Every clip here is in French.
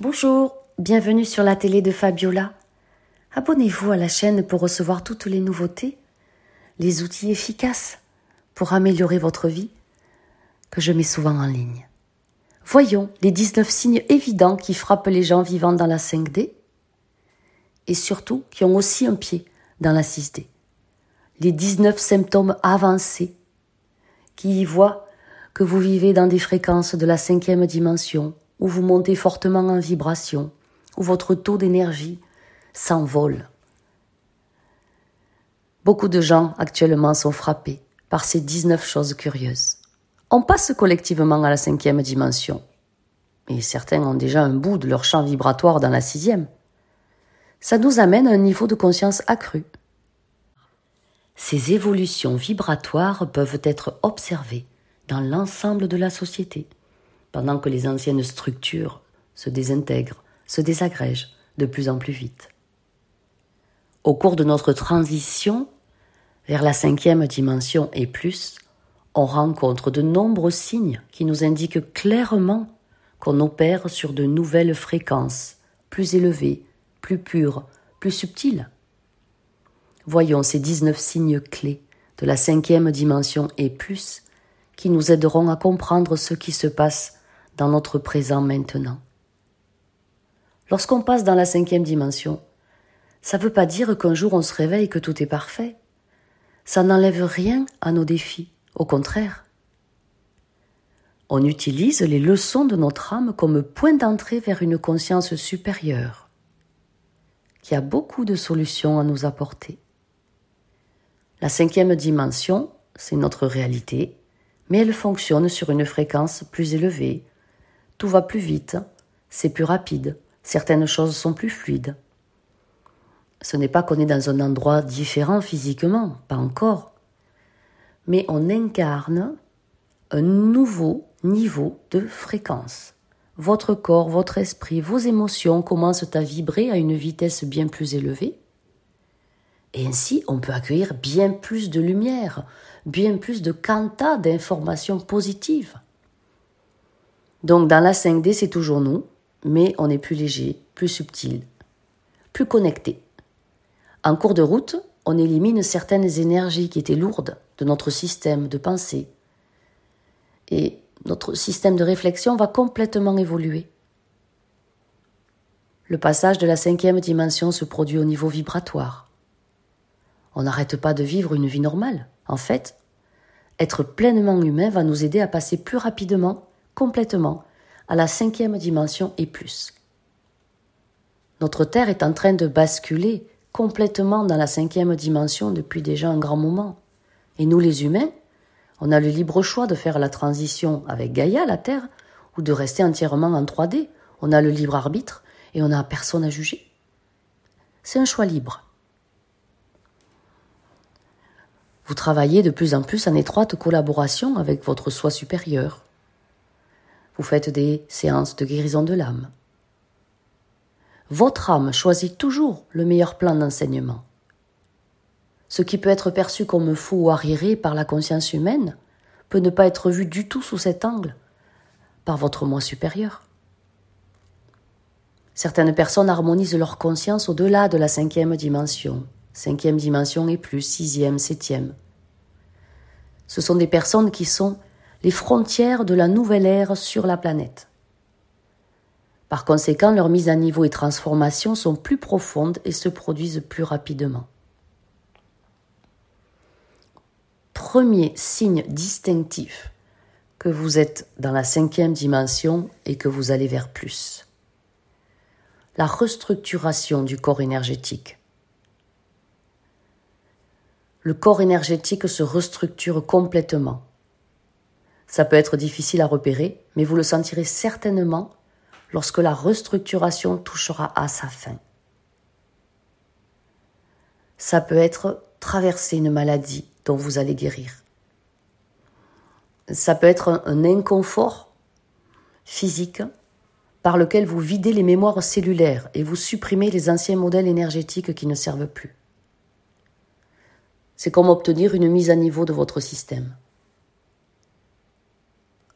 Bonjour, bienvenue sur la télé de Fabiola. Abonnez-vous à la chaîne pour recevoir toutes les nouveautés, les outils efficaces pour améliorer votre vie que je mets souvent en ligne. Voyons les 19 signes évidents qui frappent les gens vivant dans la 5D et surtout qui ont aussi un pied dans la 6D. Les 19 symptômes avancés qui y voient que vous vivez dans des fréquences de la cinquième dimension où vous montez fortement en vibration, où votre taux d'énergie s'envole. Beaucoup de gens actuellement sont frappés par ces 19 choses curieuses. On passe collectivement à la cinquième dimension, et certains ont déjà un bout de leur champ vibratoire dans la sixième. Ça nous amène à un niveau de conscience accru. Ces évolutions vibratoires peuvent être observées dans l'ensemble de la société pendant que les anciennes structures se désintègrent, se désagrègent de plus en plus vite. Au cours de notre transition vers la cinquième dimension et plus, on rencontre de nombreux signes qui nous indiquent clairement qu'on opère sur de nouvelles fréquences, plus élevées, plus pures, plus subtiles. Voyons ces 19 signes clés de la cinquième dimension et plus qui nous aideront à comprendre ce qui se passe dans notre présent maintenant. Lorsqu'on passe dans la cinquième dimension, ça ne veut pas dire qu'un jour on se réveille que tout est parfait. Ça n'enlève rien à nos défis, au contraire. On utilise les leçons de notre âme comme point d'entrée vers une conscience supérieure, qui a beaucoup de solutions à nous apporter. La cinquième dimension, c'est notre réalité, mais elle fonctionne sur une fréquence plus élevée, tout va plus vite, c'est plus rapide, certaines choses sont plus fluides. Ce n'est pas qu'on est dans un endroit différent physiquement, pas encore, mais on incarne un nouveau niveau de fréquence. Votre corps, votre esprit, vos émotions commencent à vibrer à une vitesse bien plus élevée. Et ainsi, on peut accueillir bien plus de lumière, bien plus de quanta d'informations positives. Donc dans la 5D, c'est toujours nous, mais on est plus léger, plus subtil, plus connecté. En cours de route, on élimine certaines énergies qui étaient lourdes de notre système de pensée. Et notre système de réflexion va complètement évoluer. Le passage de la cinquième dimension se produit au niveau vibratoire. On n'arrête pas de vivre une vie normale. En fait, être pleinement humain va nous aider à passer plus rapidement complètement à la cinquième dimension et plus. Notre Terre est en train de basculer complètement dans la cinquième dimension depuis déjà un grand moment. Et nous les humains, on a le libre choix de faire la transition avec Gaïa, la Terre, ou de rester entièrement en 3D. On a le libre arbitre et on n'a personne à juger. C'est un choix libre. Vous travaillez de plus en plus en étroite collaboration avec votre soi supérieur, vous faites des séances de guérison de l'âme. Votre âme choisit toujours le meilleur plan d'enseignement. Ce qui peut être perçu comme faux ou arriéré par la conscience humaine peut ne pas être vu du tout sous cet angle par votre moi supérieur. Certaines personnes harmonisent leur conscience au-delà de la cinquième dimension, cinquième dimension et plus, sixième, septième. Ce sont des personnes qui sont les frontières de la nouvelle ère sur la planète. Par conséquent, leur mise à niveau et transformation sont plus profondes et se produisent plus rapidement. Premier signe distinctif que vous êtes dans la cinquième dimension et que vous allez vers plus. La restructuration du corps énergétique. Le corps énergétique se restructure complètement ça peut être difficile à repérer, mais vous le sentirez certainement lorsque la restructuration touchera à sa fin. Ça peut être traverser une maladie dont vous allez guérir. Ça peut être un inconfort physique par lequel vous videz les mémoires cellulaires et vous supprimez les anciens modèles énergétiques qui ne servent plus. C'est comme obtenir une mise à niveau de votre système.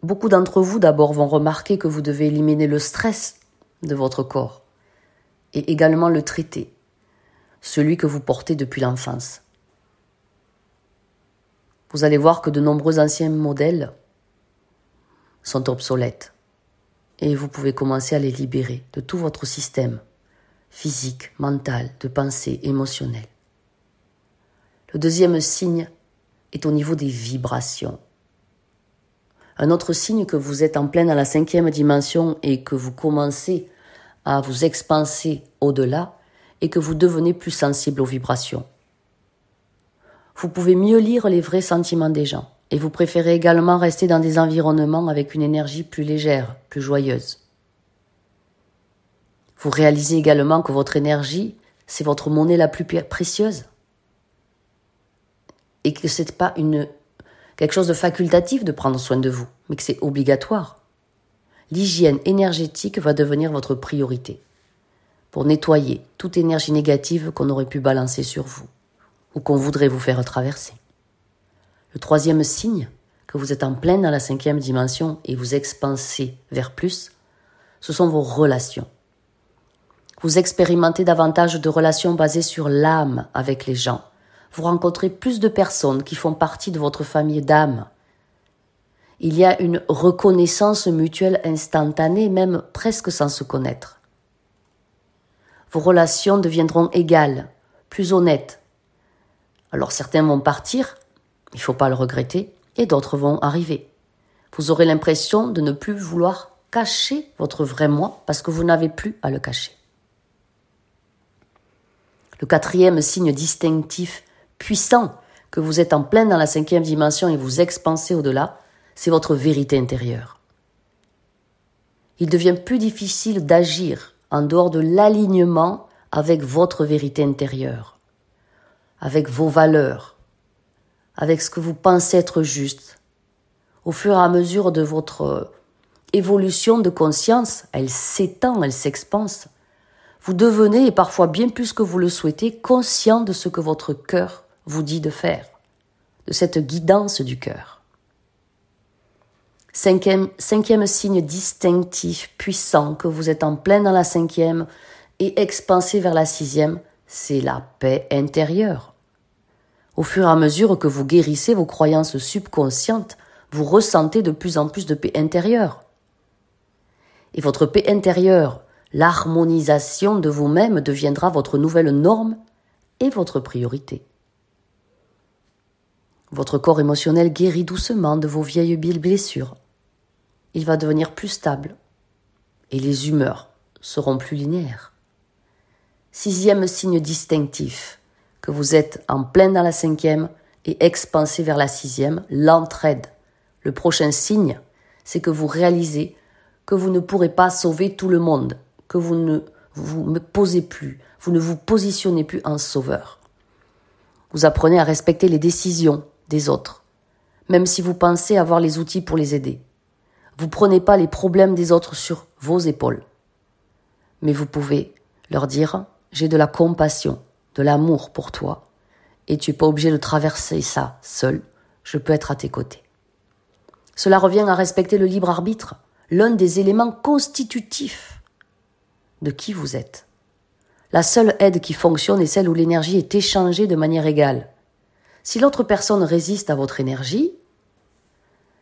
Beaucoup d'entre vous d'abord vont remarquer que vous devez éliminer le stress de votre corps et également le traité, celui que vous portez depuis l'enfance. Vous allez voir que de nombreux anciens modèles sont obsolètes et vous pouvez commencer à les libérer de tout votre système physique, mental, de pensée, émotionnel. Le deuxième signe est au niveau des vibrations. Un autre signe que vous êtes en plein dans la cinquième dimension et que vous commencez à vous expanser au-delà et que vous devenez plus sensible aux vibrations. Vous pouvez mieux lire les vrais sentiments des gens et vous préférez également rester dans des environnements avec une énergie plus légère, plus joyeuse. Vous réalisez également que votre énergie, c'est votre monnaie la plus précieuse et que ce n'est pas une, quelque chose de facultatif de prendre soin de vous, mais que c'est obligatoire. L'hygiène énergétique va devenir votre priorité pour nettoyer toute énergie négative qu'on aurait pu balancer sur vous ou qu'on voudrait vous faire traverser. Le troisième signe, que vous êtes en plein dans la cinquième dimension et vous expansez vers plus, ce sont vos relations. Vous expérimentez davantage de relations basées sur l'âme avec les gens. Vous rencontrez plus de personnes qui font partie de votre famille d'âme. Il y a une reconnaissance mutuelle instantanée, même presque sans se connaître. Vos relations deviendront égales, plus honnêtes. Alors certains vont partir, il ne faut pas le regretter, et d'autres vont arriver. Vous aurez l'impression de ne plus vouloir cacher votre vrai moi parce que vous n'avez plus à le cacher. Le quatrième signe distinctif, puissant, que vous êtes en plein dans la cinquième dimension et vous expansez au-delà, c'est votre vérité intérieure. Il devient plus difficile d'agir en dehors de l'alignement avec votre vérité intérieure, avec vos valeurs, avec ce que vous pensez être juste. Au fur et à mesure de votre évolution de conscience, elle s'étend, elle s'expanse. Vous devenez, et parfois bien plus que vous le souhaitez, conscient de ce que votre cœur vous dit de faire, de cette guidance du cœur. Cinquième, signe distinctif, puissant, que vous êtes en plein dans la cinquième et expansé vers la sixième, c'est la paix intérieure. Au fur et à mesure que vous guérissez vos croyances subconscientes, vous ressentez de plus en plus de paix intérieure. Et votre paix intérieure, l'harmonisation de vous-même deviendra votre nouvelle norme et votre priorité. Votre corps émotionnel guérit doucement de vos vieilles blessures. Il va devenir plus stable et les humeurs seront plus linéaires. Sixième signe distinctif, que vous êtes en plein dans la cinquième et expansé vers la sixième, l'entraide. Le prochain signe, c'est que vous réalisez que vous ne pourrez pas sauver tout le monde, que vous ne vous posez plus, vous ne vous positionnez plus en sauveur. Vous apprenez à respecter les décisions des autres, même si vous pensez avoir les outils pour les aider. Vous prenez pas les problèmes des autres sur vos épaules. Mais vous pouvez leur dire, j'ai de la compassion, de l'amour pour toi, et tu n'es pas obligé de traverser ça seul, je peux être à tes côtés. Cela revient à respecter le libre arbitre, l'un des éléments constitutifs de qui vous êtes. La seule aide qui fonctionne est celle où l'énergie est échangée de manière égale. Si l'autre personne résiste à votre énergie,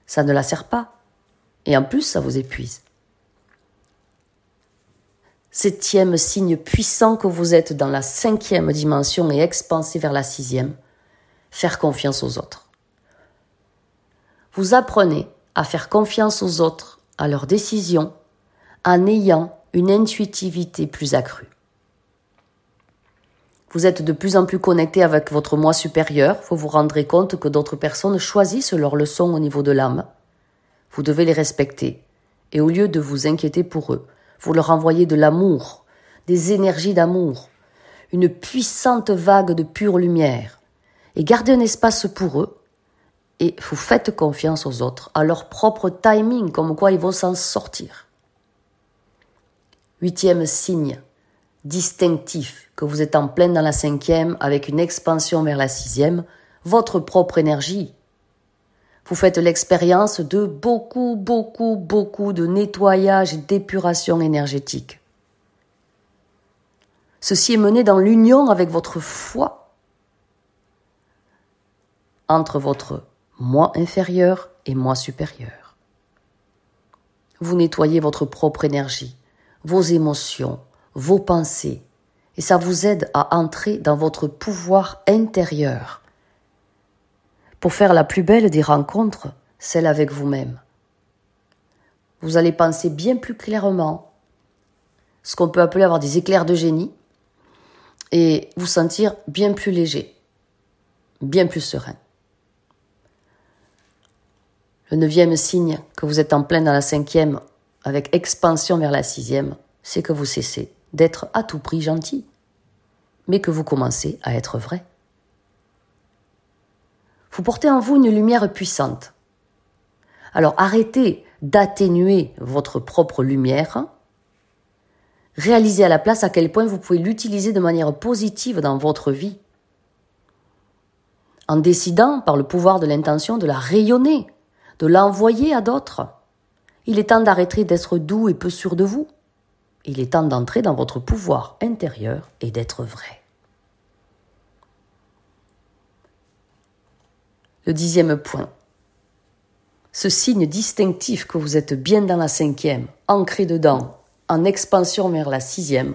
ça ne la sert pas. Et en plus, ça vous épuise. Septième signe puissant que vous êtes dans la cinquième dimension et expansé vers la sixième, faire confiance aux autres. Vous apprenez à faire confiance aux autres, à leurs décisions, en ayant une intuitivité plus accrue. Vous êtes de plus en plus connecté avec votre moi supérieur, vous vous rendrez compte que d'autres personnes choisissent leurs leçons au niveau de l'âme. Vous devez les respecter, et au lieu de vous inquiéter pour eux, vous leur envoyez de l'amour, des énergies d'amour, une puissante vague de pure lumière. Et gardez un espace pour eux. Et vous faites confiance aux autres, à leur propre timing, comme quoi ils vont s'en sortir. Huitième signe distinctif, que vous êtes en pleine dans la cinquième avec une expansion vers la sixième, votre propre énergie, vous faites l'expérience de beaucoup, beaucoup, beaucoup de nettoyage et d'épuration énergétique. Ceci est mené dans l'union avec votre foi entre votre moi inférieur et moi supérieur. Vous nettoyez votre propre énergie, vos émotions, vos pensées, et ça vous aide à entrer dans votre pouvoir intérieur pour faire la plus belle des rencontres, celle avec vous-même. Vous allez penser bien plus clairement, ce qu'on peut appeler avoir des éclairs de génie, et vous sentir bien plus léger, bien plus serein. Le neuvième signe que vous êtes en plein dans la cinquième, avec expansion vers la sixième, c'est que vous cessez d'être à tout prix gentil, mais que vous commencez à être vrai. Vous portez en vous une lumière puissante. Alors arrêtez d'atténuer votre propre lumière Réalisez à la place à quel point vous pouvez l'utiliser de manière positive dans votre vie. En décidant, par le pouvoir de l'intention, de la rayonner, de l'envoyer à d'autres. Il est temps d'arrêter d'être doux et peu sûr de vous. Il est temps d'entrer dans votre pouvoir intérieur et d'être vrai. Le dixième point. Ce signe distinctif que vous êtes bien dans la cinquième, ancré dedans, en expansion vers la sixième,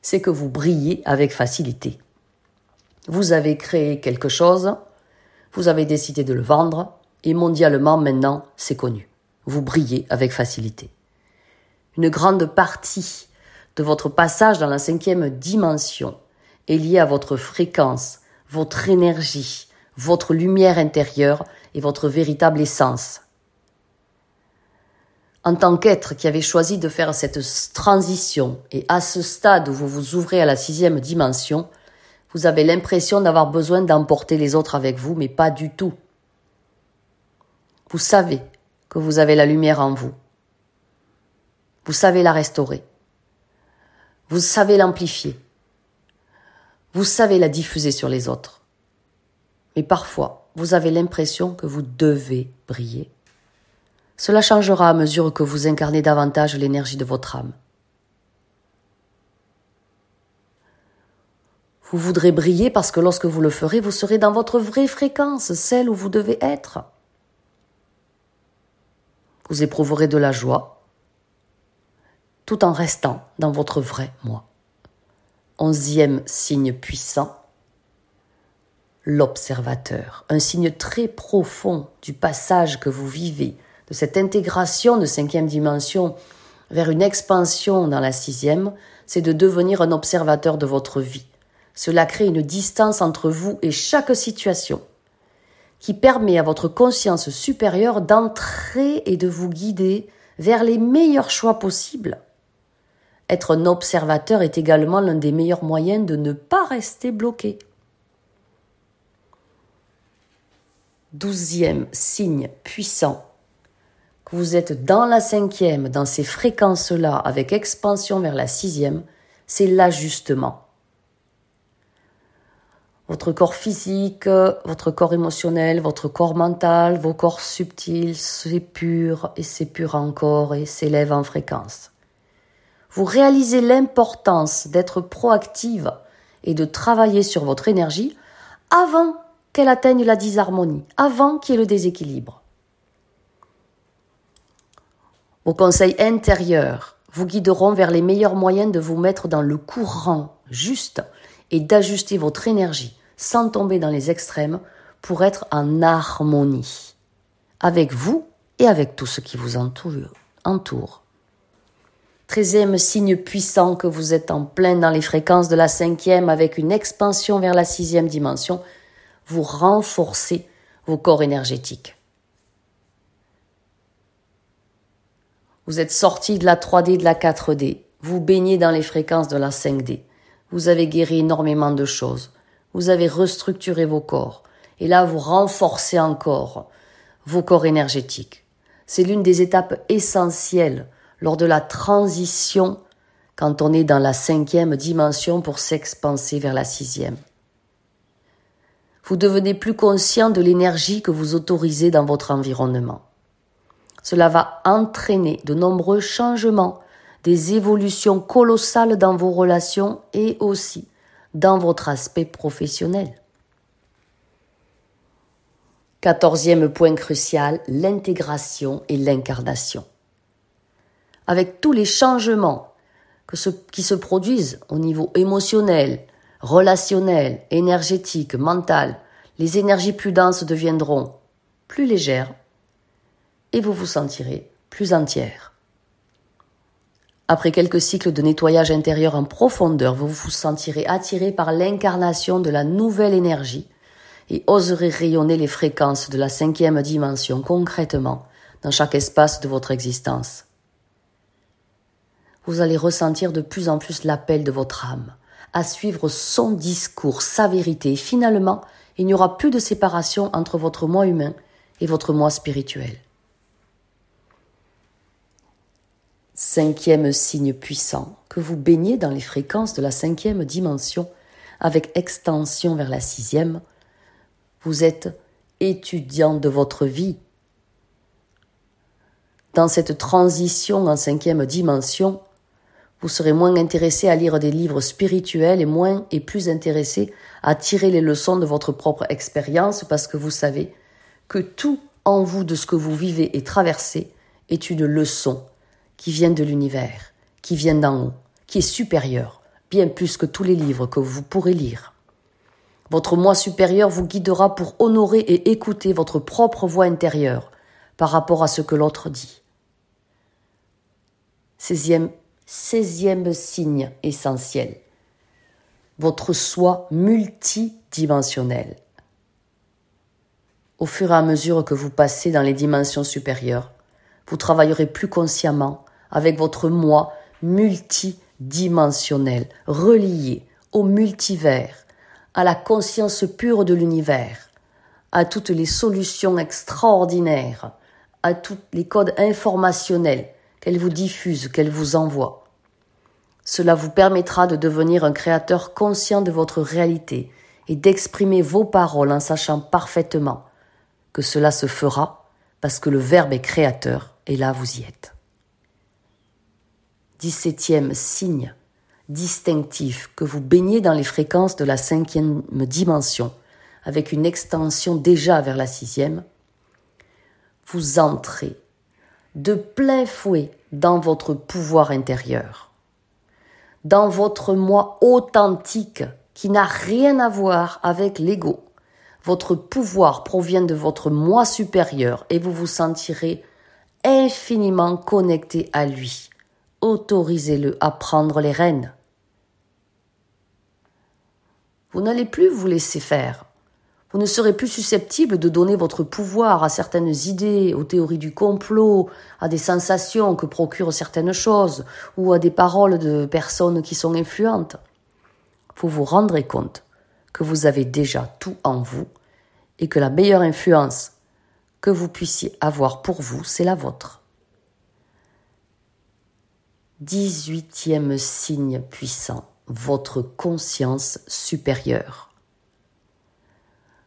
c'est que vous brillez avec facilité. Vous avez créé quelque chose, vous avez décidé de le vendre, et mondialement maintenant c'est connu. Vous brillez avec facilité. Une grande partie de votre passage dans la cinquième dimension est liée à votre fréquence, votre énergie, votre lumière intérieure et votre véritable essence en tant qu'être qui avait choisi de faire cette transition et à ce stade où vous vous ouvrez à la sixième dimension, vous avez l'impression d'avoir besoin d'emporter les autres avec vous, mais pas du tout. Vous savez que vous avez la lumière en vous. Vous savez la restaurer. Vous savez l'amplifier. Vous savez la diffuser sur les autres. Mais parfois, vous avez l'impression que vous devez briller. Cela changera à mesure que vous incarnez davantage l'énergie de votre âme. Vous voudrez briller parce que lorsque vous le ferez, vous serez dans votre vraie fréquence, celle où vous devez être. Vous éprouverez de la joie, tout en restant dans votre vrai moi. Onzième signe puissant, l'observateur, un signe très profond du passage que vous vivez de cette intégration de cinquième dimension vers une expansion dans la sixième, c'est de devenir un observateur de votre vie. Cela crée une distance entre vous et chaque situation qui permet à votre conscience supérieure d'entrer et de vous guider vers les meilleurs choix possibles. Être un observateur est également l'un des meilleurs moyens de ne pas rester bloqué. Douzième signe puissant vous êtes dans la cinquième, dans ces fréquences-là, avec expansion vers la sixième, c'est l'ajustement. Votre corps physique, votre corps émotionnel, votre corps mental, vos corps subtils, pur et pur encore et s'élève en fréquence. Vous réalisez l'importance d'être proactive et de travailler sur votre énergie avant qu'elle atteigne la disharmonie, avant qu'il y ait le déséquilibre. Vos conseils intérieurs vous guideront vers les meilleurs moyens de vous mettre dans le courant juste et d'ajuster votre énergie sans tomber dans les extrêmes pour être en harmonie avec vous et avec tout ce qui vous entoure. Treizième signe puissant que vous êtes en plein dans les fréquences de la cinquième avec une expansion vers la sixième dimension, vous renforcez vos corps énergétiques. Vous êtes sorti de la 3D, de la 4D. Vous baignez dans les fréquences de la 5D. Vous avez guéri énormément de choses. Vous avez restructuré vos corps. Et là, vous renforcez encore vos corps énergétiques. C'est l'une des étapes essentielles lors de la transition quand on est dans la cinquième dimension pour s'expanser vers la sixième. Vous devenez plus conscient de l'énergie que vous autorisez dans votre environnement. Cela va entraîner de nombreux changements, des évolutions colossales dans vos relations et aussi dans votre aspect professionnel. Quatorzième point crucial, l'intégration et l'incarnation. Avec tous les changements qui se produisent au niveau émotionnel, relationnel, énergétique, mental, les énergies plus denses deviendront plus légères et vous vous sentirez plus entière. Après quelques cycles de nettoyage intérieur en profondeur, vous vous sentirez attiré par l'incarnation de la nouvelle énergie et oserez rayonner les fréquences de la cinquième dimension concrètement dans chaque espace de votre existence. Vous allez ressentir de plus en plus l'appel de votre âme à suivre son discours, sa vérité. Et finalement, il n'y aura plus de séparation entre votre moi humain et votre moi spirituel. Cinquième signe puissant, que vous baignez dans les fréquences de la cinquième dimension avec extension vers la sixième, vous êtes étudiant de votre vie. Dans cette transition en cinquième dimension, vous serez moins intéressé à lire des livres spirituels et moins et plus intéressé à tirer les leçons de votre propre expérience parce que vous savez que tout en vous de ce que vous vivez et traversez est une leçon qui vient de l'univers, qui vient d'en haut, qui est supérieure, bien plus que tous les livres que vous pourrez lire. Votre moi supérieur vous guidera pour honorer et écouter votre propre voix intérieure par rapport à ce que l'autre dit. Signe essentiel. Votre soi multidimensionnel. Au fur et à mesure que vous passez dans les dimensions supérieures, vous travaillerez plus consciemment avec votre moi multidimensionnel, relié au multivers, à la conscience pure de l'univers, à toutes les solutions extraordinaires, à tous les codes informationnels qu'elle vous diffuse, qu'elle vous envoie. Cela vous permettra de devenir un créateur conscient de votre réalité et d'exprimer vos paroles en sachant parfaitement que cela se fera parce que le Verbe est créateur et là vous y êtes. Dix-septième signe distinctif, que vous baignez dans les fréquences de la cinquième dimension, avec une extension déjà vers la sixième, vous entrez de plein fouet dans votre pouvoir intérieur, dans votre moi authentique qui n'a rien à voir avec l'ego. Votre pouvoir provient de votre moi supérieur et vous vous sentirez infiniment connecté à lui. Autorisez-le à prendre les rênes. Vous n'allez plus vous laisser faire. Vous ne serez plus susceptible de donner votre pouvoir à certaines idées, aux théories du complot, à des sensations que procurent certaines choses, ou à des paroles de personnes qui sont influentes. Vous vous rendrez compte que vous avez déjà tout en vous et que la meilleure influence que vous puissiez avoir pour vous, c'est la vôtre. Dix-huitième signe puissant votre conscience supérieure.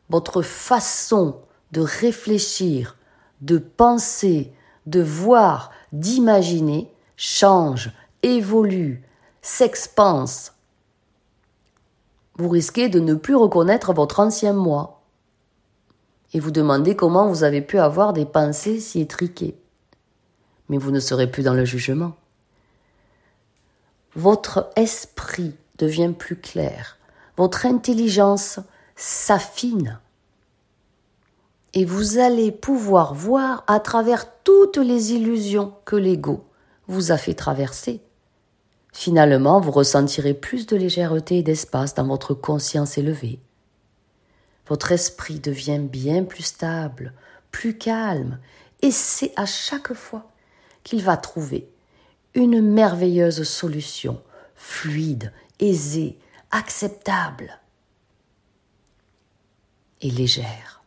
Votre façon de réfléchir, de penser, de voir, d'imaginer change, évolue, s'expanse. Vous risquez de ne plus reconnaître votre ancien moi et vous demandez comment vous avez pu avoir des pensées si étriquées. Mais vous ne serez plus dans le jugement votre esprit devient plus clair, votre intelligence s'affine et vous allez pouvoir voir à travers toutes les illusions que l'ego vous a fait traverser. Finalement, vous ressentirez plus de légèreté et d'espace dans votre conscience élevée. Votre esprit devient bien plus stable, plus calme, et c'est à chaque fois qu'il va trouver une merveilleuse solution, fluide, aisée, acceptable et légère.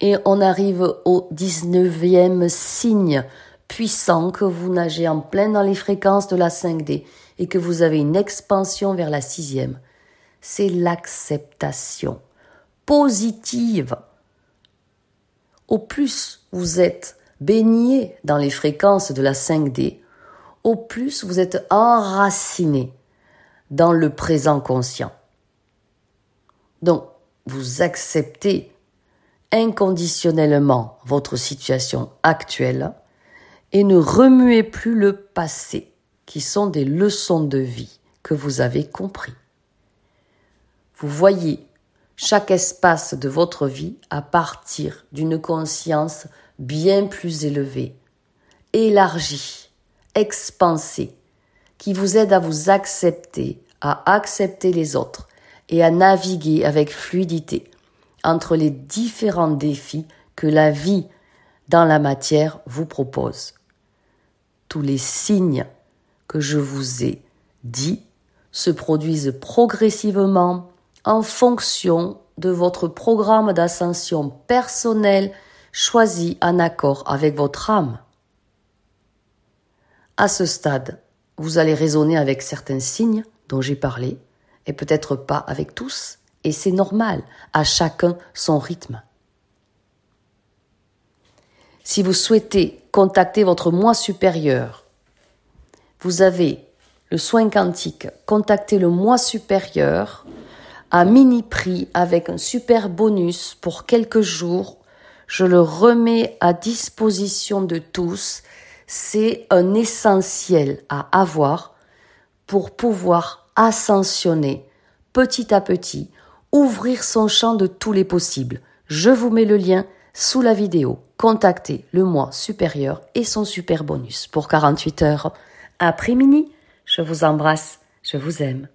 Et on arrive au 19e signe puissant que vous nagez en plein dans les fréquences de la 5D et que vous avez une expansion vers la sixième. C'est l'acceptation positive. Au plus vous êtes baigné dans les fréquences de la 5D, au plus vous êtes enraciné dans le présent conscient. Donc, vous acceptez inconditionnellement votre situation actuelle et ne remuez plus le passé, qui sont des leçons de vie que vous avez compris. Vous voyez chaque espace de votre vie à partir d'une conscience bien plus élevée, élargie, expansée, qui vous aide à vous accepter, à accepter les autres et à naviguer avec fluidité entre les différents défis que la vie dans la matière vous propose. Tous les signes que je vous ai dit se produisent progressivement en fonction de votre programme d'ascension personnel choisi en accord avec votre âme. À ce stade, vous allez raisonner avec certains signes dont j'ai parlé, et peut-être pas avec tous, et c'est normal, à chacun son rythme. Si vous souhaitez contacter votre moi supérieur, vous avez le soin quantique, contacter le moi supérieur à mini prix avec un super bonus pour quelques jours. Je le remets à disposition de tous. C'est un essentiel à avoir pour pouvoir ascensionner petit à petit, ouvrir son champ de tous les possibles. Je vous mets le lien sous la vidéo. Contactez le mois supérieur et son super bonus pour 48 heures. Après mini, je vous embrasse, je vous aime.